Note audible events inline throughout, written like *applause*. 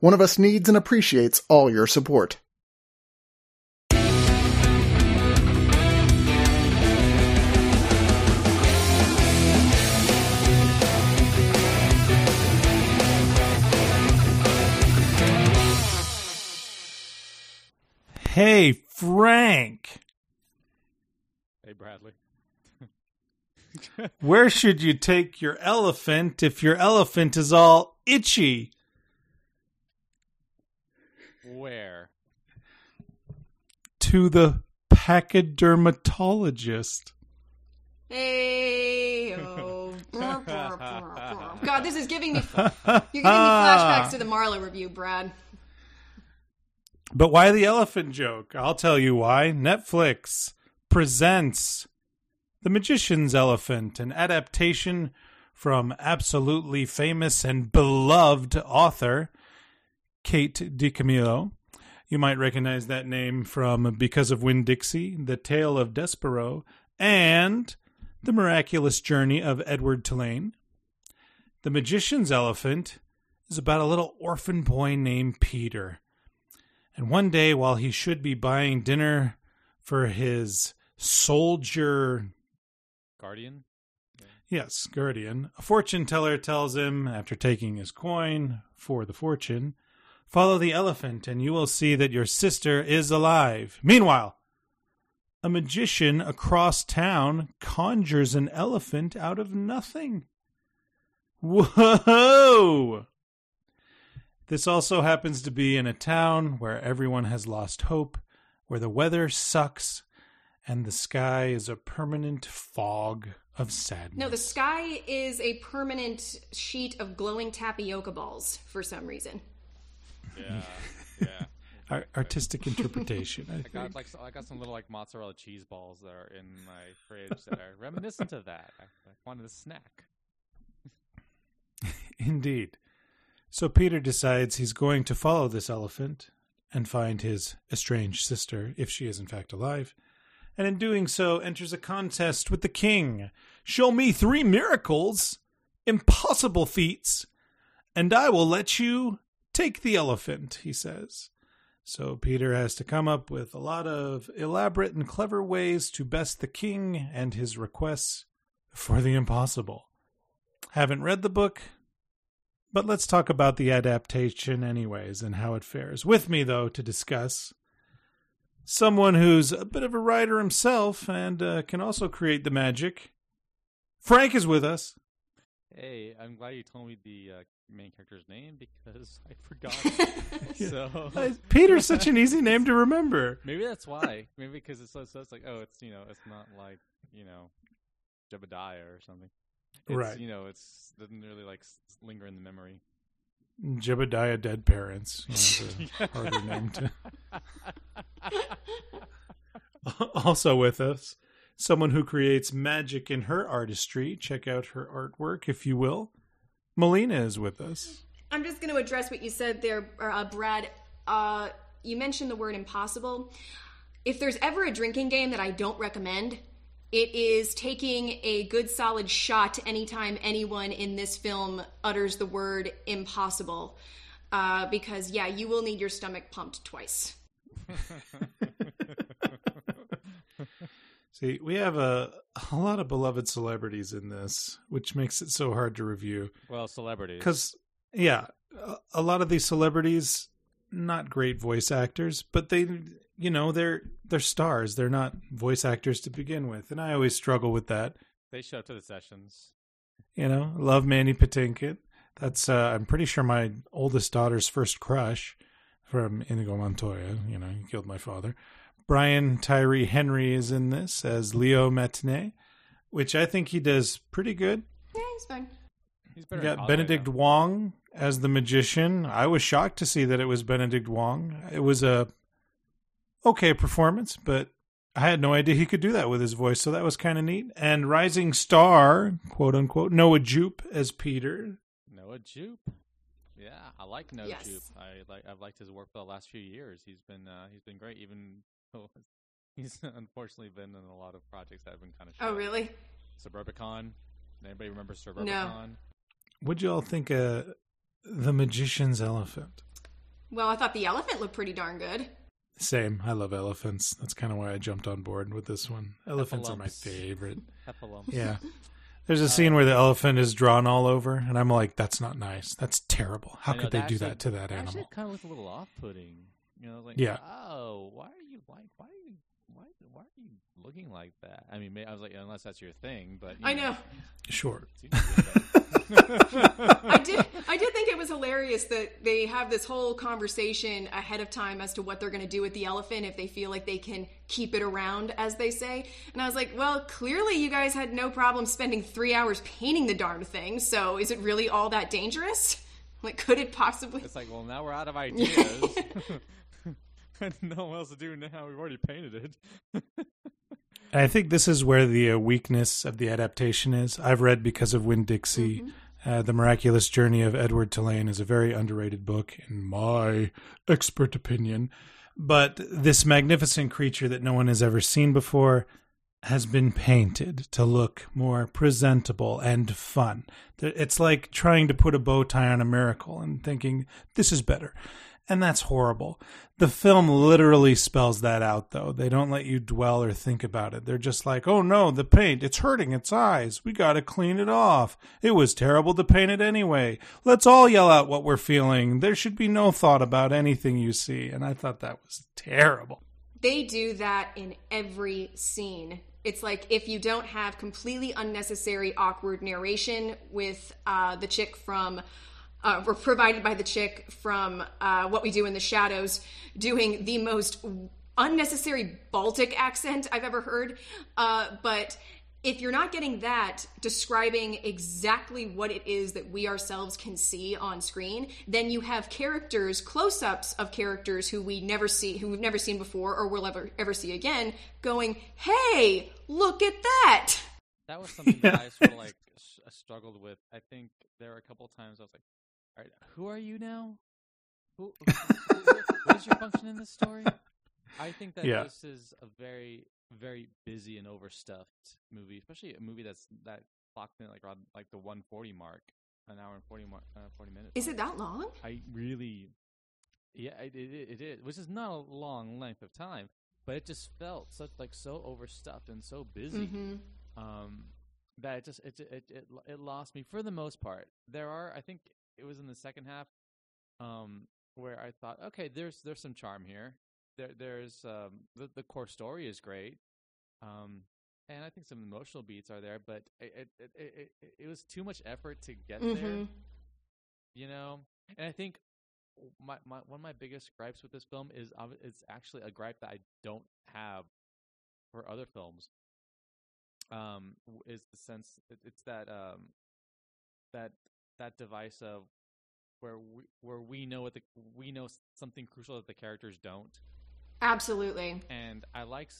One of us needs and appreciates all your support. Hey, Frank, Hey, Bradley. *laughs* where should you take your elephant if your elephant is all itchy? Where? To the pachydermatologist. Hey, oh. God, this is giving me. *laughs* You're giving me flashbacks to the Marla review, Brad. But why the elephant joke? I'll tell you why. Netflix presents The Magician's Elephant, an adaptation from absolutely famous and beloved author Kate DiCamillo. You might recognize that name from Because of Winn Dixie, The Tale of Despereaux, and The Miraculous Journey of Edward Tulane. The Magician's Elephant is about a little orphan boy named Peter. And one day, while he should be buying dinner for his soldier, Guardian? yes, guardian, a fortune teller tells him, after taking his coin for the fortune, follow the elephant and you will see that your sister is alive. Meanwhile, a magician across town conjures an elephant out of nothing. Whoa! This also happens to be in a town where everyone has lost hope, where the weather sucks, and the sky is a permanent fog of sadness. No, the sky is a permanent sheet of glowing tapioca balls for some reason. Yeah. *laughs* Yeah. Ar- artistic interpretation. I I think. got like I got some little like mozzarella cheese balls that are in my fridge that are reminiscent of that. I, I wanted a snack. *laughs* Indeed. So Peter decides he's going to follow this elephant and find his estranged sister, if she is in fact alive, and in doing so enters a contest with the king. Show me three miracles, impossible feats, and I will let you take the elephant, he says. So Peter has to come up with a lot of elaborate and clever ways to best the king and his requests for the impossible. Haven't read the book, but let's talk about the adaptation, anyways, and how it fares. With me, though, to discuss someone who's a bit of a writer himself and uh, can also create the magic. Frank is with us. Hey, I'm glad you told me the uh, main character's name because *laughs* I forgot. *laughs* so Uh, Peter's such an easy name to remember. *laughs* maybe that's why. Maybe because it's so, so it's like oh, it's you know, it's not like you know, Jebediah or something. It's, Right. You know, it's doesn't really like linger in the memory. Jebediah Dead Parents. You know, the harder name to. also with us, someone who creates magic in her artistry. Check out her artwork, if you will. Melina is with us. I'm just going to address what you said there, uh, Brad. Uh, you mentioned the word impossible. If there's ever a drinking game that I don't recommend, it is taking a good solid shot anytime anyone in this film utters the word impossible. Uh, because, yeah, you will need your stomach pumped twice. *laughs* See, we have a, a lot of beloved celebrities in this, which makes it so hard to review. Well, celebrities. Because, yeah, a, a lot of these celebrities, not great voice actors, but they, you know, they're they're stars. They're not voice actors to begin with, and I always struggle with that. they show up to the sessions. You know, love Mandy Patinkin. That's uh, I'm pretty sure my oldest daughter's first crush from Inigo Montoya. You know, he killed my father. Brian Tyree Henry is in this as Leo Matienne, which I think he does pretty good. Yeah, he's fine. He's better You got Benedict now. Wong as the magician. I was shocked to see that it was Benedict Wong. It was a okay performance, but I had no idea he could do that with his voice, so that was kind of neat. And rising star, quote unquote, Noah Jupe as Peter. Noah Jupe. Yeah, I like Noah Yes. Jupe. I like I've liked his work for the last few years. He's been uh, he's been great. Even *laughs* though he's unfortunately been in a lot of projects that have been kind of. Oh, really? Suburbicon. Anybody remember Suburbicon? What'd y'all think of the magician's elephant? Well, I thought the elephant looked pretty darn good. Same. I love elephants. That's kind of why I jumped on board with this one. Elephants are my favorite. *laughs* Heffalump. Yeah. *laughs* There's a uh, scene where the elephant is drawn all over, and I'm like, that's not nice. That's terrible. How I know, could they do actually- that to that Actually, animal? kind of looked a little off-putting. You know, like Yeah. oh, why are you like why are you why why are you looking like that? I mean, I was like, unless that's your thing, but you I know. Sure. seems to be that. *laughs* I did. I did think it was hilarious that they have this whole conversation ahead of time as to what they're going to do with the elephant if they feel like they can keep it around, as they say. And I was like, well, clearly you guys had no problem spending three hours painting the darn thing. So is it really all that dangerous? Like, could it possibly? It's like, well, now we're out of ideas. *laughs* *laughs* *laughs* no one else to do now. We've already painted it. I think this is where the uh, weakness of the adaptation is. I've read because of Winn Dixie. Uh, the Miraculous Journey of Edward Tulane is a very underrated book, in my expert opinion. But this magnificent creature that no one has ever seen before has been painted to look more presentable and fun. It's like trying to put a bow tie on a miracle and thinking, this is better. And that's horrible. The film literally spells that out, though. They don't let you dwell or think about it. They're just like, oh no, the paint, it's hurting its eyes. We gotta clean it off. It was terrible to paint it anyway. Let's all yell out what we're feeling. There should be no thought about anything you see. And I thought that was terrible. They do that in every scene. It's like if you don't have completely unnecessary, awkward narration with uh, the chick from, uh, or provided by the chick from uh, What We Do in the Shadows, doing the most unnecessary Baltic accent I've ever heard. Uh, but if you're not getting that describing exactly what it is that we ourselves can see on screen, then you have characters, close-ups of characters who we never see, who we've never seen before or will ever ever see again, going, "Hey, look at that!" That was something that I sort of like *laughs* struggled with. I think there were a couple of times I was like, "All right, who are you now? Who, who- who- *laughs* what is your function in this story?" I think that Yeah. this is a very, very busy and overstuffed movie, especially a movie that's that clocked in like around like the 140 mark, an hour and 40 mar- uh, 40 minutes. Is it that long? I really, yeah, it, it, it is, which is not a long length of time, but it just felt such like so overstuffed and so busy hmm um, that it just it, it it it lost me for the most part. There are, I think, it was in the second half, um, where I thought, okay, there's there's some charm here. There there's um, the the core story is great, um, and I think some emotional beats are there, but it it it, it, it was too much effort to get there. Hmm you know? And i think my, my one of my biggest gripes with this film is it's actually a gripe that i don't have for other films um is the sense it, it's that um that that device of where we where we know what the we know something crucial that the characters don't Absolutely. and I like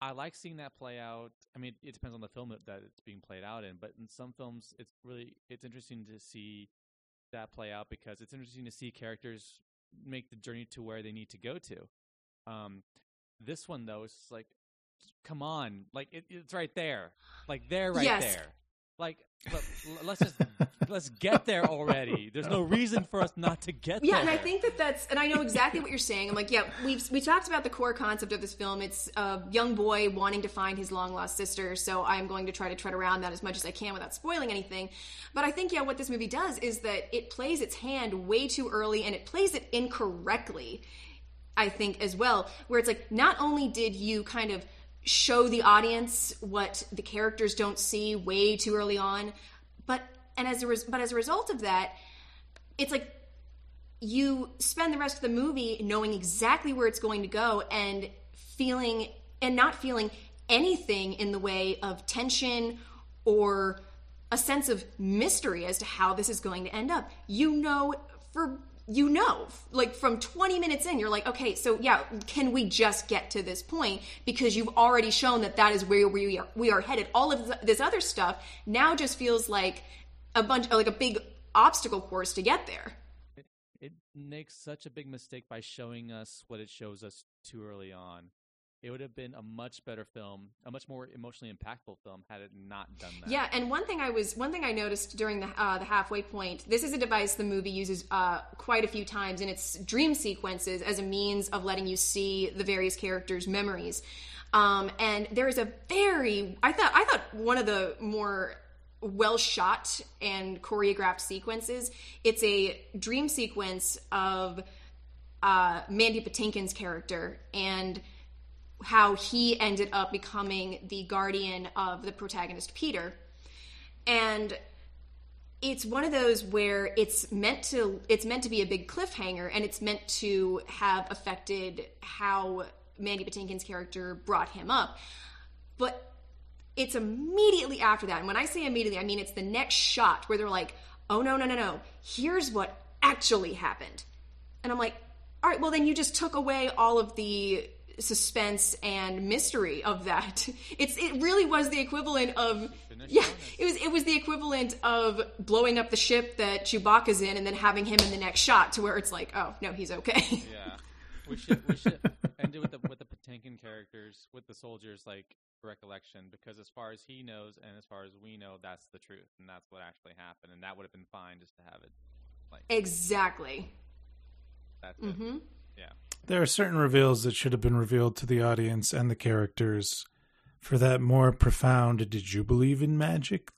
I like seeing that play out. I mean, it depends on the film that, that it's being played out in, but in some films, it's really it's interesting to see that play out because it's interesting to see characters make the journey to where they need to go to. Um, this one though, is like, come on, like it, it's right there, like there, right Yes. there. Like, let, let's just let's get there already. There's no reason for us not to get Yeah, there. Yeah, and I think that that's, and I know exactly what you're saying. I'm like, yeah, we've we talked about the core concept of this film. It's a young boy wanting to find his long lost sister. So I'm going to try to tread around that as much as I can without spoiling anything. But I think yeah, what this movie does is that it plays its hand way too early, and it plays it incorrectly. I think as well, where it's like not only did you kind of show the audience what the characters don't see way too early on, but and as a res- but as a result of that, it's like you spend the rest of the movie knowing exactly where it's going to go and feeling and not feeling anything in the way of tension or a sense of mystery as to how this is going to end up. You know for you know like from 20 minutes in you're like okay so yeah can we just get to this point? Because you've already shown that that is where we are we are headed. All of this other stuff now just feels like a bunch like a big obstacle course to get there. It, it makes such a big mistake by showing us what it shows us too early on it would have been a much better film, a much more emotionally impactful film had it not done that. Yeah, and one thing I was one thing I noticed during the uh, the halfway point. This is a device the movie uses uh, quite a few times in its dream sequences as a means of letting you see the various characters' memories. Um, and there is a very I thought I thought one of the more well shot and choreographed sequences. It's a dream sequence of uh, Mandy Patinkin's character and how he ended up becoming the guardian of the protagonist Peter. And it's one of those where it's meant to it's meant to be a big cliffhanger and it's meant to have affected how Mandy Patinkin's character brought him up. But it's immediately after that. And when I say immediately, I mean it's the next shot where they're like, "Oh no, no, no, no. Here's what actually happened." And I'm like, "All right, well then you just took away all of the suspense and mystery of that. *laughs* It's it really was the equivalent of yeah, it was it was the equivalent of blowing up the ship that Chewbacca's in and then having him in the next shot to where it's like, oh no, he's okay. Yeah, we should we should end it with the with the Patinkin characters with the soldiers like recollection because as far as he knows and as far as we know, that's the truth and that's what actually happened and that would have been fine just to have it like exactly. That's mm-hmm. it. Yeah. There are certain reveals that should have been revealed to the audience and the characters for that more profound did you believe in magic?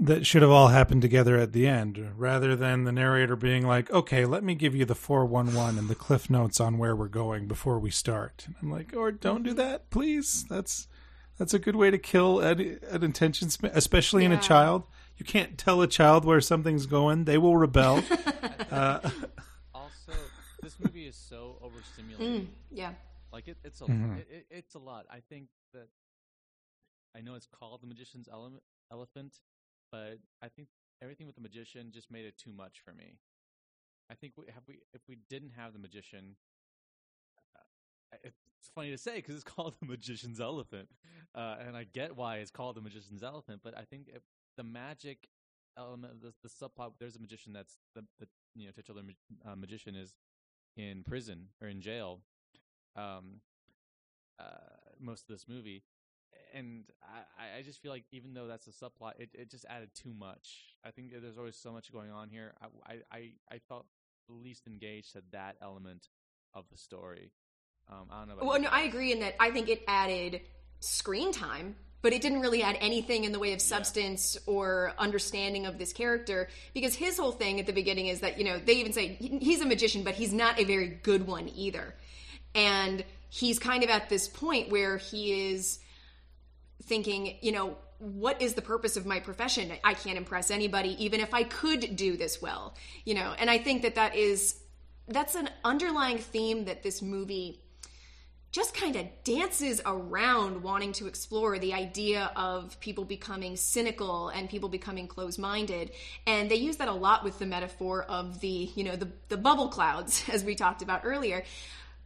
that should have all happened together at the end rather than the narrator being like okay let me give you the 411 and the cliff notes on where we're going before we start. And i'm like or don't do that please. That's that's a good way to kill an, an intention especially yeah. in a child. You can't tell a child where something's going. They will rebel. *laughs* Uh, this movie is so overstimulating. Mm, yeah. Like it, it's a mm-hmm. it, it, it's a lot. I think that I know it's called the magician's element, elephant, but I think everything with the magician just made it too much for me. I think we have we if we didn't have the magician, uh, it's funny to say because it's *laughs* called the magician's elephant, uh, and I get why it's called the magician's elephant. But I think if the magic element, the, the subplot, there's a magician that's the, the you know titular uh, magician is in prison or in jail um, uh, most of this movie. And I, I just feel like even though that's a subplot, it, it just added too much. I think there's always so much going on here. I, I, I felt least engaged to that element of the story. Um, I don't know. well, no, I agree in that I think it added screen time but it didn't really add anything in the way of substance yeah. or understanding of this character. Because his whole thing at the beginning is that you know they even say he's a magician but he's not a very good one either. And he's kind of at this point where he is thinking you know what is the purpose of my profession? I can't impress anybody even if i could do this well you know? And i think that that is that's an underlying theme that this movie just kind of dances around wanting to explore the idea of people becoming cynical and people becoming closed-minded. And they use that a lot with the metaphor of the you know the, the bubble clouds *laughs* as we talked about earlier.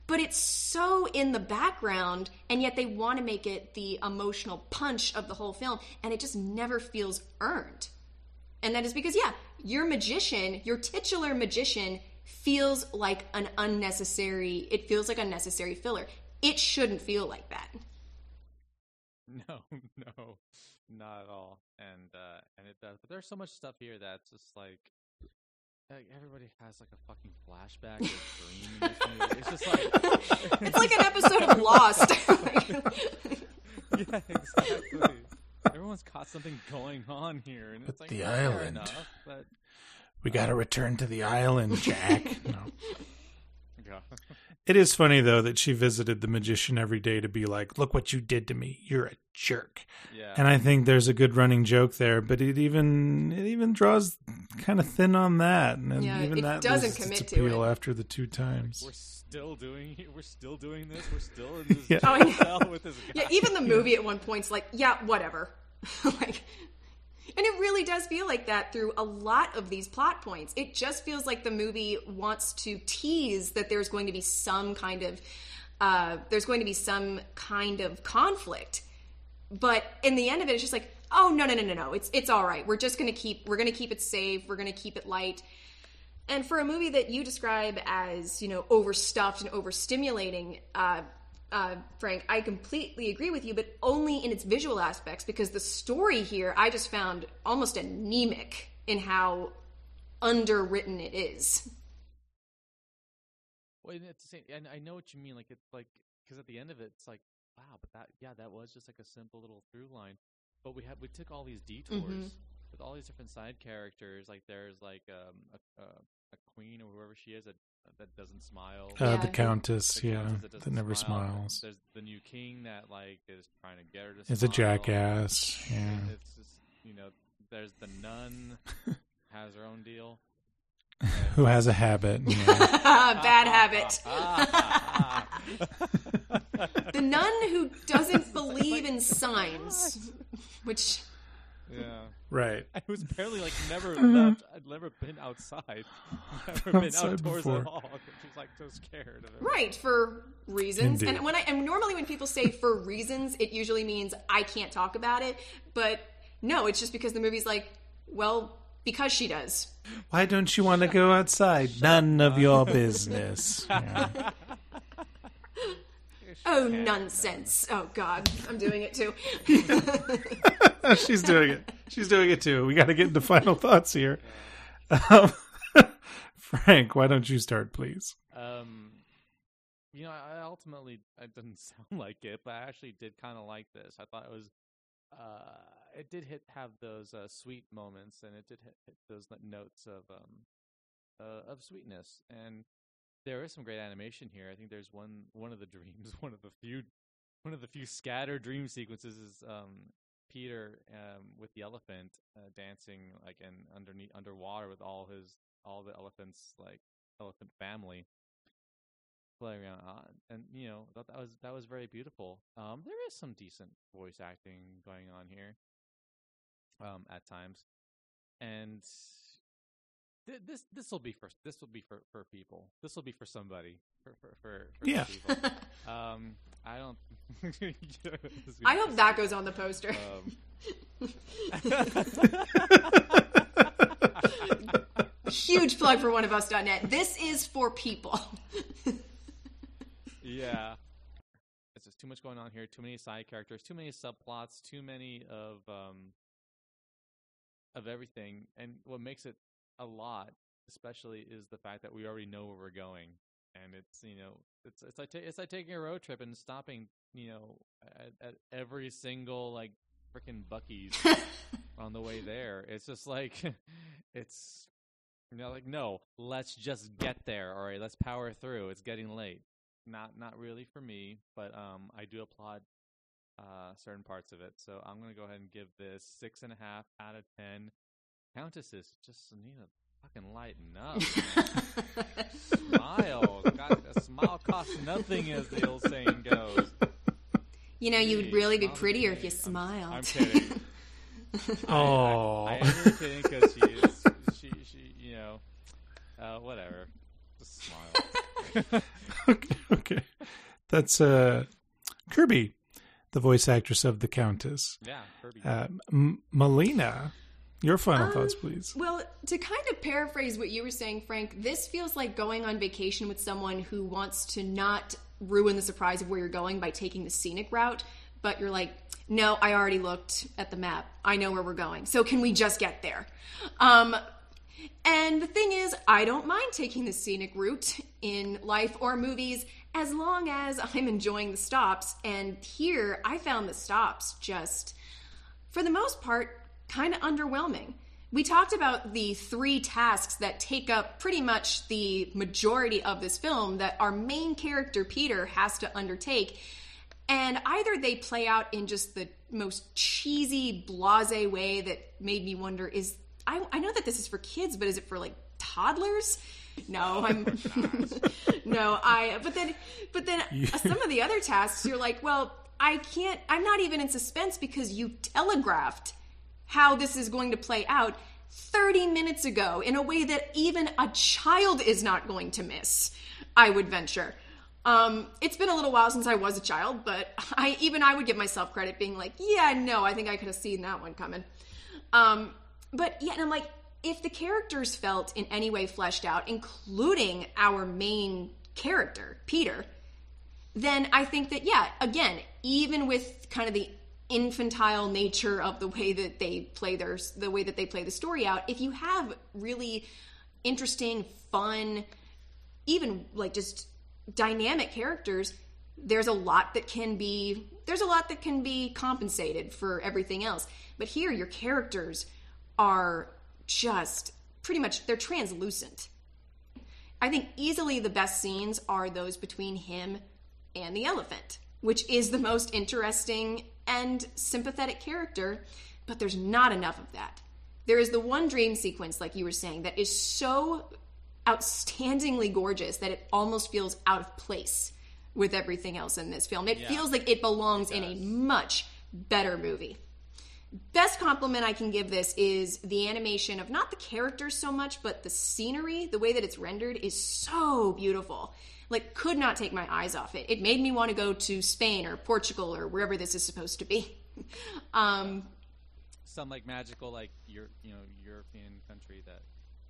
But it's so in the background and yet they want to make it the emotional punch of the whole film and it just never feels earned. And that is because yeah your magician your titular magician feels like an unnecessary it feels like unnecessary filler it shouldn't feel like that. *laughs* No, no, not at all. And uh and it does. But there's so much stuff here that's just like like everybody has like a fucking flashback or dream. It's just like *laughs* it's like an *laughs* episode of Lost. yeah, exactly. Everyone's got something going on here, and it's like the island. Enough, but we got to return to the island, Jack. no. Yeah. *laughs* It is funny though that she visited the magician every day to be like, "Look what you did to me. You're a jerk." Yeah. And I think there's a good running joke there, but it even it even draws kind of thin on that, and yeah, even that doesn't commit its to it after the two times. We're still doing We're still doing this. We're still in this *laughs* yeah. oh, yeah. *laughs* with this. Guy. Yeah, even the movie at one point's like, yeah, whatever. like And it really does feel like that through a lot of these plot points. It just feels like the movie wants to tease that there's going to be some kind of uh, there's going to be some kind of conflict. But in the end of it, it's just like, oh no no no no no, it's it's all right. We're just gonna keep we're gonna keep it safe. We're gonna keep it light. And for a movie that you describe as you know overstuffed and overstimulating, uh, uh, Frank, I completely agree with you, but only in its visual aspects because the story here I just found almost anemic in how underwritten it is. Well, and it's the same, and I know what you mean. Like it's like because at the end of it, it's like, wow, but that yeah, that was just like a simple little through line. But we had we took all these detours Mhm. with all these different side characters. Like there's like um, a, a a queen or whoever she is that that doesn't smile. Uh, Yeah. the Countess, The yeah, countess that, doesn't never smile. smiles. There's the new king that like is trying to get her to. Is a jackass. Yeah. It's just you know, there's the nun *laughs* has her own deal. Who has a habit? *laughs* Yeah. Bad habit. *laughs* the nun who doesn't believe in signs, which yeah. Right. I was apparently like never *laughs* uh-huh. left. I'd never been outside. *laughs* Never been Outside outdoors before. at all. 'cause She's like so scared of right for reasons. Indeed. And when I and normally when people say for reasons, it usually means I can't talk about it. But no, it's just because the movie's like, well, because she does. Why don't you want to *laughs* go outside? None of your business. Yeah. Oh nonsense! Oh God, I'm doing it too. *laughs* She's doing it. She's doing it too. We got to get into final thoughts here. Um, *laughs* Frank, why don't you start, please? Um, you know, I I ultimately it doesn't *laughs* sound like it, but I actually did kind of like this. I thought it was, uh, it did hit have those uh, sweet moments, and it did hit, hit those notes of um, uh, of sweetness, and there is some great animation here. I think there's one one of the *laughs* dreams, one of the few, one of the few scattered dream sequences is um Peter um with the elephant uh, dancing like in underneath underwater with all his all the elephants like elephant family playing around uh, and you know that, that was that was very beautiful um there is some decent voice acting going on here um at times and th- this this will be for this will be for for people this will be for somebody for for for, for Yeah. people. *laughs* um i don't *laughs* I hope that goes on the poster. um, *laughs* Huge plug for oneofus.net. This is for people. yeah. It's just too much going on here. Too many side characters. Too many subplots. Too many of um of everything. And what makes it a lot, especially, is the fact that we already know where we're going, and it's you know it's it's like ta- it's like taking a road trip and stopping you know at, at every single like freaking Buc-ee's *laughs* on the way there. It's just like *laughs* it's you know like no, let's just get there. All right, let's power through. It's getting late. Not not really for me, but um I do applaud uh certain parts of it. So I'm gonna go ahead and give this six and a half out of ten. Countesses just need to fucking lighten up. *laughs* smile. God, a smile costs nothing, as the old saying goes. You know, you would really be I'm prettier if you kidding. I'm- smiled. I'm *laughs* kidding. Oh, I am really kidding because she is, she, she, you know, uh, whatever. Just smile. *laughs* okay, okay. That's uh, Kirby, the voice actress of the Countess. yeah, Kirby. Uh, M- Melina, your final Um, thoughts, please. Well, to kind of paraphrase what you were saying, Frank, this feels like going on vacation with someone who wants to not ruin the surprise of where you're going by taking the scenic route, but you're like, no, I already looked at the map. I know where we're going. So can we just get there? Um, and the thing is, I don't mind taking the scenic route in life or movies as long as I'm enjoying the stops. And here, I found the stops just for the most part, kind of underwhelming. We talked about the three tasks that take up pretty much the majority of this film that our main character, Peter, has to undertake. And either they play out in just the most cheesy, blase way that made me wonder is I, I know that this is for kids, but is it for like toddlers? No, oh I'm *laughs* no, I but then but then some of the other tasks you're like, well, I can't I'm not even in suspense because you telegraphed how this is going to play out 30 minutes ago in a way that even a child is not going to miss, I would venture. Um, it's been a little while since I was a child, but *laughs* I even I would give myself credit being like, yeah, no, I think I could have seen that one coming. Um, but yeah, and I'm like, if the characters felt in any way fleshed out, including our main character, Peter, then I think that, yeah, again, even with kind of the infantile nature of the way that they play their the way that they play the story out. If you have really interesting fun even like just dynamic characters there's a lot that can be there's a lot that can be compensated for everything else. But here your characters are just pretty much they're translucent. I think easily the best scenes are those between him and the elephant which is the most interesting and sympathetic character, but there's not enough of that. There is the one dream sequence, like you were saying, that is so outstandingly gorgeous that it almost feels out of place with everything else in this film. It Yeah. feels like it belongs in a much better movie. Best compliment I can give this is the animation of not the characters so much, but the scenery, the way that it's rendered is so beautiful. Like, could not take my eyes off it. It made me want to go to Spain or Portugal or wherever this is supposed to be. *laughs* um, Some like magical, like your you know European country that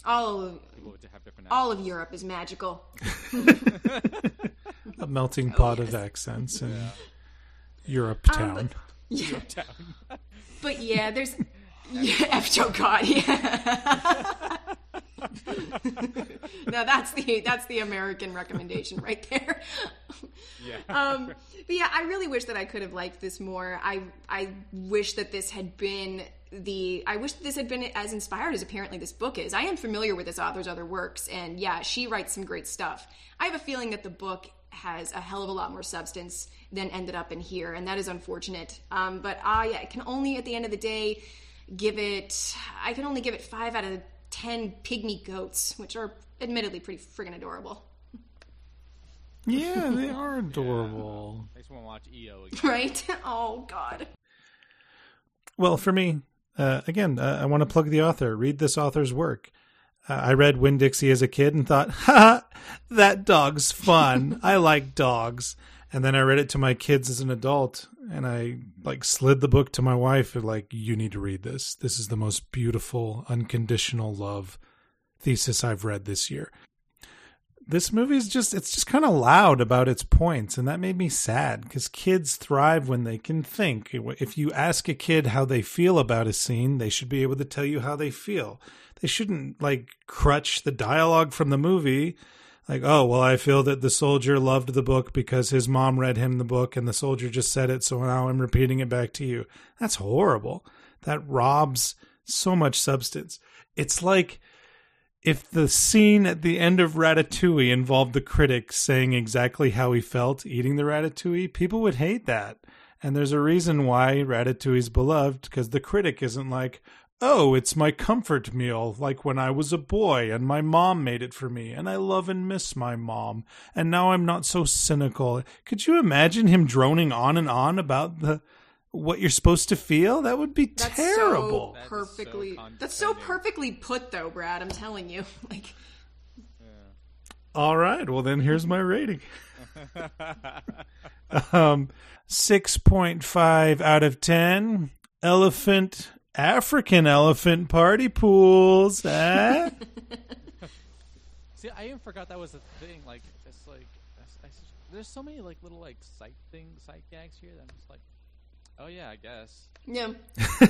all of, people would have different. all of Europe is magical. *laughs* A melting pot of accents in Europe town. accents. *laughs* But yeah, there's yeah, F oh God, yeah. *laughs* now that's the that's the American recommendation right there. yeah. *laughs* Um, but yeah, I really wish that I could have liked this more. I I wish that this had been the I wish that this had been as inspired as apparently this book is. I am familiar with this author's other works, and yeah, she writes some great stuff. I have a feeling that the book has a hell of a lot more substance than ended up in here, and that is unfortunate. Um, but I can only, at the end of the day, give it. I can only give it five out of ten pygmy goats, which are admittedly pretty friggin' adorable, Yeah, they are adorable. I just want to watch EO again. *laughs* right? Oh God. Well, for me, uh, again, uh, I want to plug the author. Read this author's work. Uh, I read Winn Dixie as a kid and thought, *laughs* ha, that dog's fun. I like dogs. And then I read it to my kids as an adult, and I like slid the book to my wife and like, you need to read this. This is the most beautiful, unconditional love thesis I've read this year. This movie is just it's just kind of loud about its points and that made me sad because kids thrive when they can think. If you ask a kid how they feel about a scene, they should be able to tell you how they feel. They shouldn't like crutch the dialogue from the movie like, oh, well, I feel that the soldier loved the book because his mom read him the book and the soldier just said it, so now I'm repeating it back to you. That's horrible. That robs so much substance. It's like if the scene at the end of Ratatouille involved the critic saying exactly how he felt eating the ratatouille, people would hate that. And there's a reason why Ratatouille's beloved, because the critic isn't like, oh, it's my comfort meal, like when I was a boy and my mom made it for me, and I love and miss my mom, and now I'm not so cynical. Could you imagine him droning on and on about the what you're supposed to feel? That would be That's terrible. so That is so perfectly. that's so perfectly put, though, Brad. I'm telling you. *laughs* Like, All right, well then here's my rating. *laughs* um 6.5 out of 10 elephant African elephant party pools. Eh? *laughs* See, I even forgot that was a thing. Like, it's like that's- I s- there's so many like little like sight things, sight gags here. That I'm just like, oh yeah, I guess. yeah. *laughs*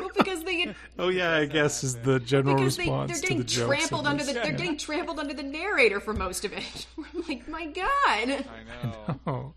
well, because they get, oh yeah, I guess is the general because response. They, are to getting the trampled of under the they're getting trampled under the narrator for most of it. *laughs* I'm like, my God. I know. Oh.